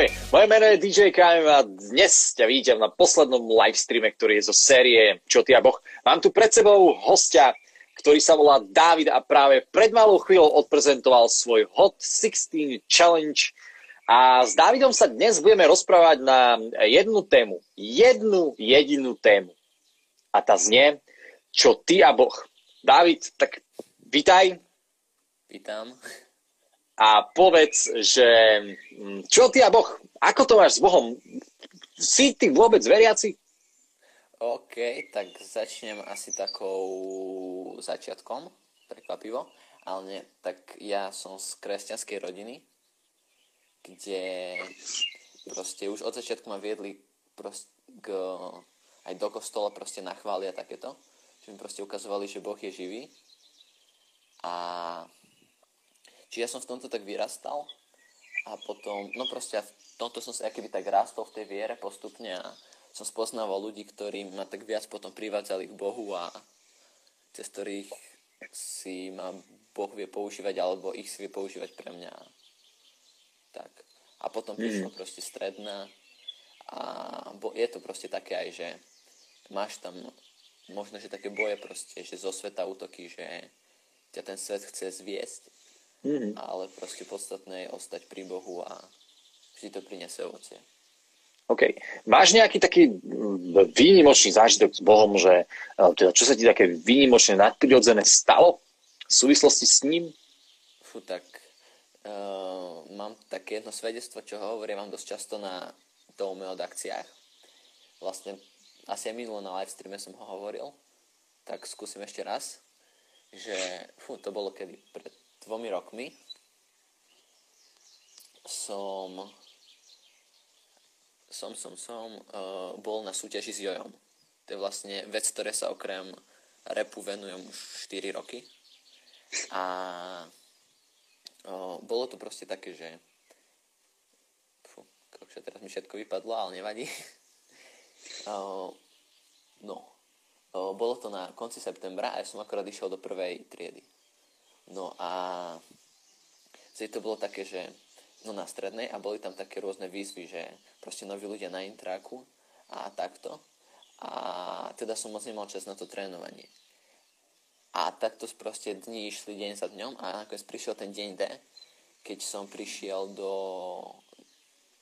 Ahoj, moje meno je DJ KM a dnes ťa vítam na poslednom livestreame, ktorý je zo série Čo ty a Boh. Mám tu pred sebou hostia, ktorý sa volá David a práve pred malou chvíľou odprezentoval svoj Hot 16 Challenge. A s Davidom sa dnes budeme rozprávať na jednu tému. Jednu jedinú tému. A tá znie Čo ty a Boh. David, tak vítaj. Vítam a povedz, že mm, čo ty a Boh, ako to máš s Bohom? Si ty vôbec veriaci? OK, tak začnem asi takou začiatkom, prekvapivo, ale nie, tak ja som z kresťanskej rodiny, kde proste už od začiatku ma viedli proste k, aj do kostola proste na chváli a takéto, že mi proste ukazovali, že Boh je živý a Čiže ja som v tomto tak vyrastal a potom, no proste v tomto som sa akýby tak rástol v tej viere postupne a som spoznával ľudí, ktorí ma tak viac potom privádzali k Bohu a cez ktorých si ma Boh vie používať alebo ich si vie používať pre mňa. Tak. A potom mm. prišlo proste stredná a bo, je to proste také aj, že máš tam možno, že také boje proste, že zo sveta útoky, že ťa ten svet chce zviesť Mm-hmm. Ale proste podstatné je ostať pri Bohu a vždy to priniesie ovocie. OK. Máš nejaký taký mm, výnimočný zážitok s Bohom, že e, teda, čo sa ti také výnimočné, nadprirodzené stalo v súvislosti s ním? Fú, tak uh, mám také jedno svedectvo, čo hovorím vám dosť často na dome od akciách. Vlastne asi aj minulo na live streame som ho hovoril, tak skúsim ešte raz, že fú, to bolo kedy pred dvomi rokmi som som, som, som uh, bol na súťaži s Jojom. To je vlastne vec, ktoré sa okrem repu venujem už 4 roky. A uh, bolo to proste také, že fú, kokšia, teraz mi všetko vypadlo, ale nevadí. uh, no, uh, bolo to na konci septembra a ja som akorát išiel do prvej triedy. No a to bolo také, že no na strednej a boli tam také rôzne výzvy, že proste noví ľudia na intráku a takto. A teda som moc nemal čas na to trénovanie. A takto proste dni išli deň za dňom a nakoniec prišiel ten deň D, keď som prišiel do,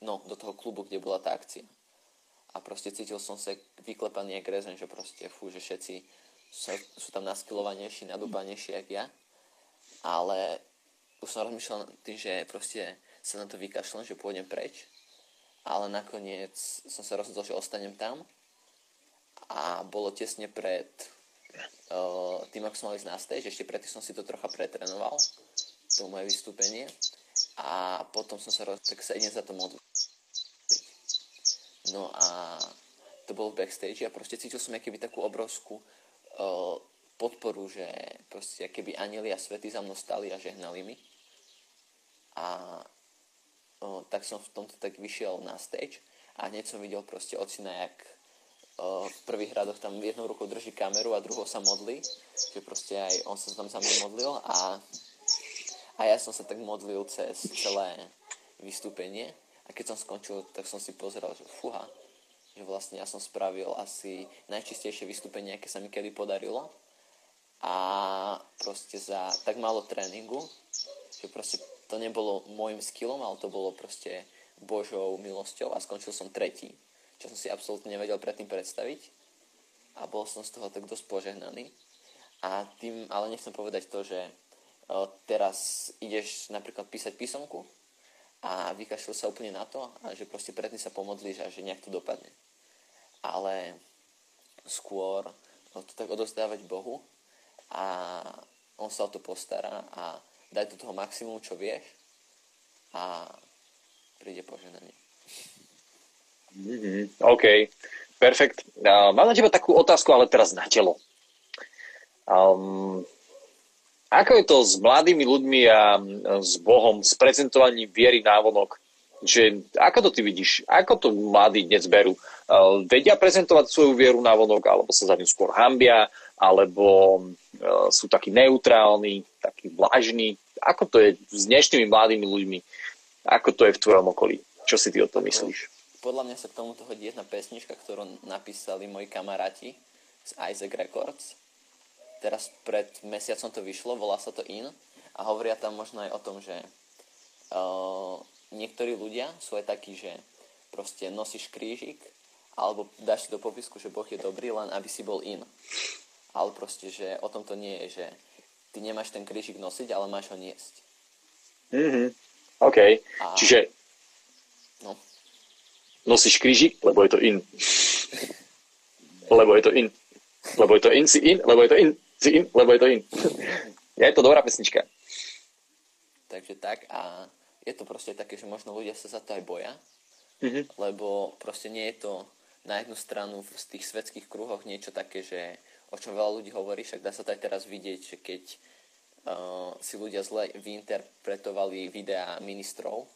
no, do toho klubu, kde bola tá akcia. A proste cítil som sa vyklepaný jak rezen, že proste fú, že všetci sú, sú tam naskilovanejší, nadúpanejší jak ja ale už som rozmýšľal tým, že proste sa na to vykašľam, že pôjdem preč, ale nakoniec som sa rozhodol, že ostanem tam. A bolo tesne pred uh, tým, ako som mal ísť na stage, ešte predtým som si to trocha pretrenoval, to moje vystúpenie. A potom som sa rozhodol, tak sa idem za to modliť. No a to bol v backstage a proste cítil som keby takú obrovskú uh, podporu, že proste keby anieli a svety za mnou stali a žehnali mi. A o, tak som v tomto tak vyšiel na stage a hneď som videl proste ocina, jak o, v prvých radoch tam jednou rukou drží kameru a druhou sa modlí, že proste aj on sa tam za mnou modlil a, a ja som sa tak modlil cez celé vystúpenie a keď som skončil, tak som si pozeral, že fuha, že vlastne ja som spravil asi najčistejšie vystúpenie, aké sa mi kedy podarilo a proste za tak málo tréningu, že proste to nebolo môjim skillom, ale to bolo proste Božou milosťou a skončil som tretí, čo som si absolútne nevedel predtým predstaviť a bol som z toho tak dosť požehnaný. A tým, ale nechcem povedať to, že teraz ideš napríklad písať písomku a vykašľal sa úplne na to a že proste predtým sa pomodlíš a že nejak to dopadne. Ale skôr to tak odozdávať Bohu a on sa o to postará a daj do toho maximum, čo vieš a príde poženanie. Mm-hmm. OK, perfekt. Uh, mám na teba takú otázku, ale teraz na telo. Um, ako je to s mladými ľuďmi a s Bohom, s prezentovaním viery návonok? Že, ako to ty vidíš? Ako to mladí dnes berú? Uh, vedia prezentovať svoju vieru návonok, alebo sa za ňu skôr hambia? Alebo uh, sú takí neutrálni, takí vlažní. Ako to je s dnešnými mladými ľuďmi? Ako to je v tvojom okolí? Čo si ty o tom myslíš? Podľa mňa sa k tomuto hodí jedna pesnička, ktorú napísali moji kamaráti z Isaac Records. Teraz pred mesiacom to vyšlo, volá sa to In a hovoria tam možno aj o tom, že uh, niektorí ľudia sú aj takí, že proste nosíš krížik alebo dáš si do popisku, že Boh je dobrý, len aby si bol in. Ale proste, že o tom to nie je, že ty nemáš ten krížik nosiť, ale máš ho niesť. Mhm. OK. A... Čiže no. nosíš krížik, lebo je to in. lebo je to in. Lebo je to in, si in, lebo je to in, si in, lebo je to in. je to dobrá pesnička. Takže tak a je to proste také, že možno ľudia sa za to aj boja, mm-hmm. lebo proste nie je to na jednu stranu v tých svetských kruhoch niečo také, že o čom veľa ľudí hovorí, však dá sa to aj teraz vidieť, že keď uh, si ľudia zle vyinterpretovali videá ministrov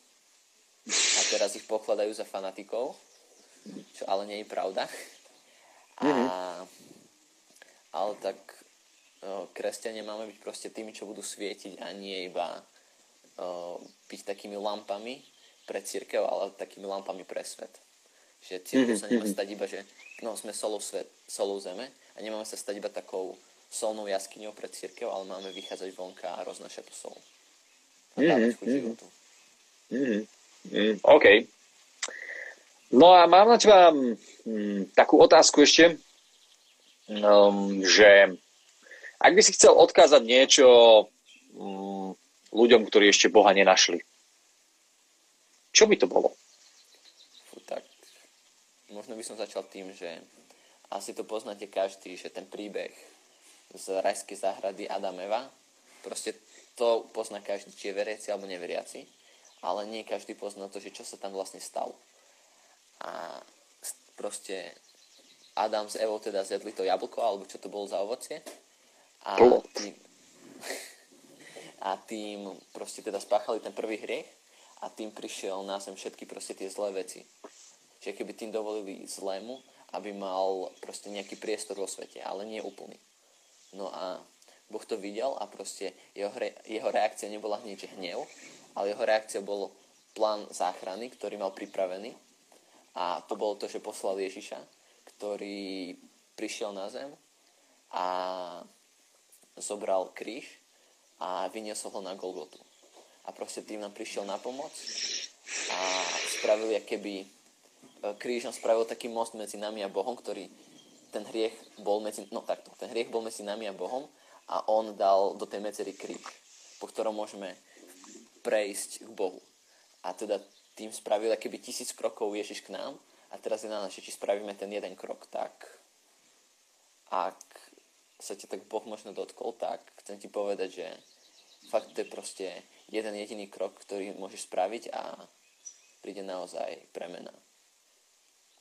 a teraz ich pokladajú za fanatikov, čo ale nie je pravda. A, ale tak uh, kresťania máme byť proste tými, čo budú svietiť a nie iba uh, byť takými lampami pre církev, ale takými lampami pre svet. Že církev mm-hmm. sa nemá mhm. stať iba, že no, sme solou, svet, solou zeme a nemáme sa stať iba takou solnou jaskyňou pre církev, ale máme vychádzať vonka a roznašať tú sol. A mm-hmm. životu. Mm-hmm. Mm, OK. No a mám na teba mm, takú otázku ešte, um, že ak by si chcel odkázať niečo um, ľuďom, ktorí ešte Boha nenašli, čo by to bolo? možno by som začal tým, že asi to poznáte každý, že ten príbeh z rajskej záhrady Adameva, proste to pozná každý, či je veriaci alebo neveriaci, ale nie každý pozná to, že čo sa tam vlastne stalo. A proste Adam s Evou teda zjedli to jablko, alebo čo to bolo za ovocie. A tým, a tým proste teda spáchali ten prvý hriech a tým prišiel na zem všetky proste tie zlé veci že keby tým dovolili zlému, aby mal proste nejaký priestor vo svete, ale nie úplný. No a Boh to videl a proste jeho, re, jeho reakcia nebola hneď hnev, ale jeho reakcia bol plán záchrany, ktorý mal pripravený a to bolo to, že poslal Ježiša, ktorý prišiel na zem a zobral kríž a vyniesol ho na Golgotu. A proste tým nám prišiel na pomoc a spravil keby kríž nám spravil taký most medzi nami a Bohom, ktorý ten hriech bol medzi, no takto, ten hriech bol medzi nami a Bohom a on dal do tej medzery kríž, po ktorom môžeme prejsť k Bohu. A teda tým spravil keby tisíc krokov Ježiš k nám a teraz je na nás, či spravíme ten jeden krok, tak ak sa ti tak Boh možno dotkol, tak chcem ti povedať, že fakt to je proste jeden jediný krok, ktorý môžeš spraviť a príde naozaj premena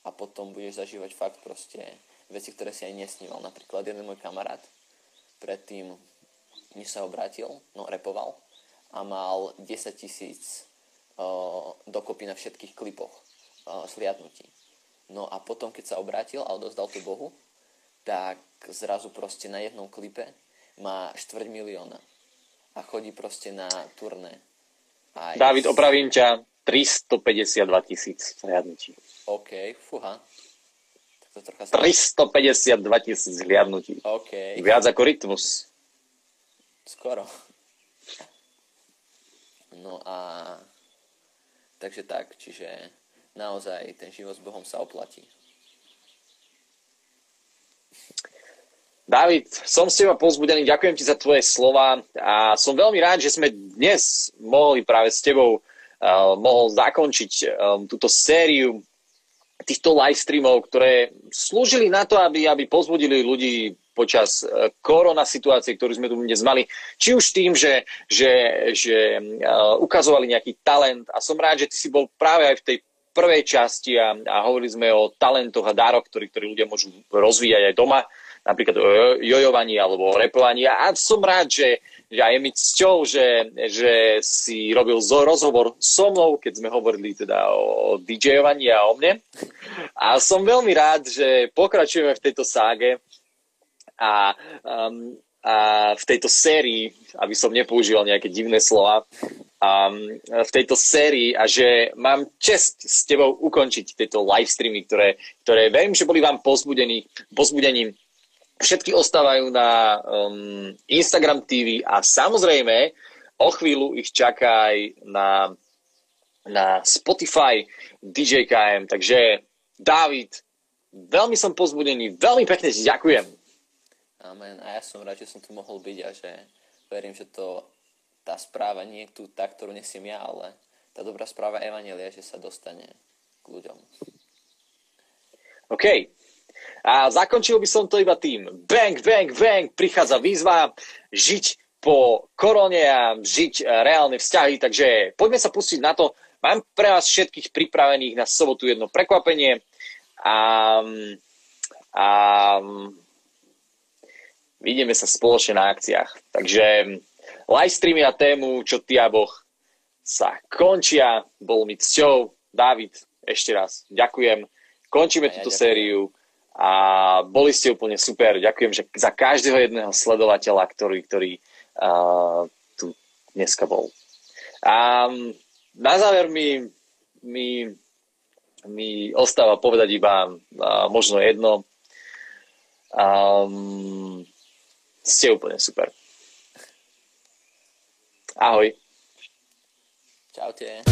a potom budeš zažívať fakt proste veci, ktoré si aj nesníval. Napríklad jeden môj kamarát predtým, než sa obrátil, no repoval a mal 10 tisíc dokopy na všetkých klipoch uh, sliadnutí. No a potom, keď sa obrátil a odozdal to Bohu, tak zrazu proste na jednom klipe má štvrť milióna a chodí proste na turné. Aj David, opravím ťa, 352 tisíc sliadnutí. OK, fúha. To trocha sa... 352 tisíc hliadnutí. OK. Viac ako rytmus. Skoro. No a... Takže tak, čiže naozaj ten život s Bohom sa oplatí. David, som s teba pozbudený, ďakujem ti za tvoje slova a som veľmi rád, že sme dnes mohli práve s tebou mohol zakončiť um, túto sériu týchto live streamov, ktoré slúžili na to, aby, aby pozbudili ľudí počas e, korona situácie, ktorú sme tu dnes mali, či už tým, že, že, že ukazovali nejaký talent. A som rád, že ty si bol práve aj v tej prvej časti a, a hovorili sme o talentoch a dároch, ktorí ľudia môžu rozvíjať aj doma, napríklad o jojovaní alebo o repovaní a som rád, že, že je mi cťou, že, že si robil rozhovor so mnou, keď sme hovorili teda o DJovaní a o mne. A som veľmi rád, že pokračujeme v tejto ságe a, um, a v tejto sérii, aby som nepoužíval nejaké divné slova, um, v tejto sérii a že mám čest s tebou ukončiť tieto live streamy, ktoré, ktoré verím, že boli vám pozbudením. Všetky ostávajú na um, Instagram TV a samozrejme o chvíľu ich čaká aj na, na Spotify DJ KM. Takže David, veľmi som pozbudený, veľmi pekne ti ďakujem. Amen. A ja som rád, že som tu mohol byť a že verím, že to tá správa nie je tu tá, ktorú nesiem ja, ale tá dobrá správa Evanelia, že sa dostane k ľuďom. OK. A zakončil by som to iba tým. Bang, bang, bang, prichádza výzva žiť po korone a žiť reálne vzťahy, takže poďme sa pustiť na to. Mám pre vás všetkých pripravených na sobotu jedno prekvapenie a, a vidíme sa spoločne na akciách. Takže live streamy a tému, čo ty a Boh sa končia. Bol mi cťou. David, ešte raz ďakujem. Končíme túto ďakujem. sériu a boli ste úplne super. Ďakujem že za každého jedného sledovateľa, ktorý, ktorý uh, tu dneska bol. A na záver mi, mi, mi ostáva povedať iba uh, možno jedno. Um, ste úplne super. Ahoj. Čaute.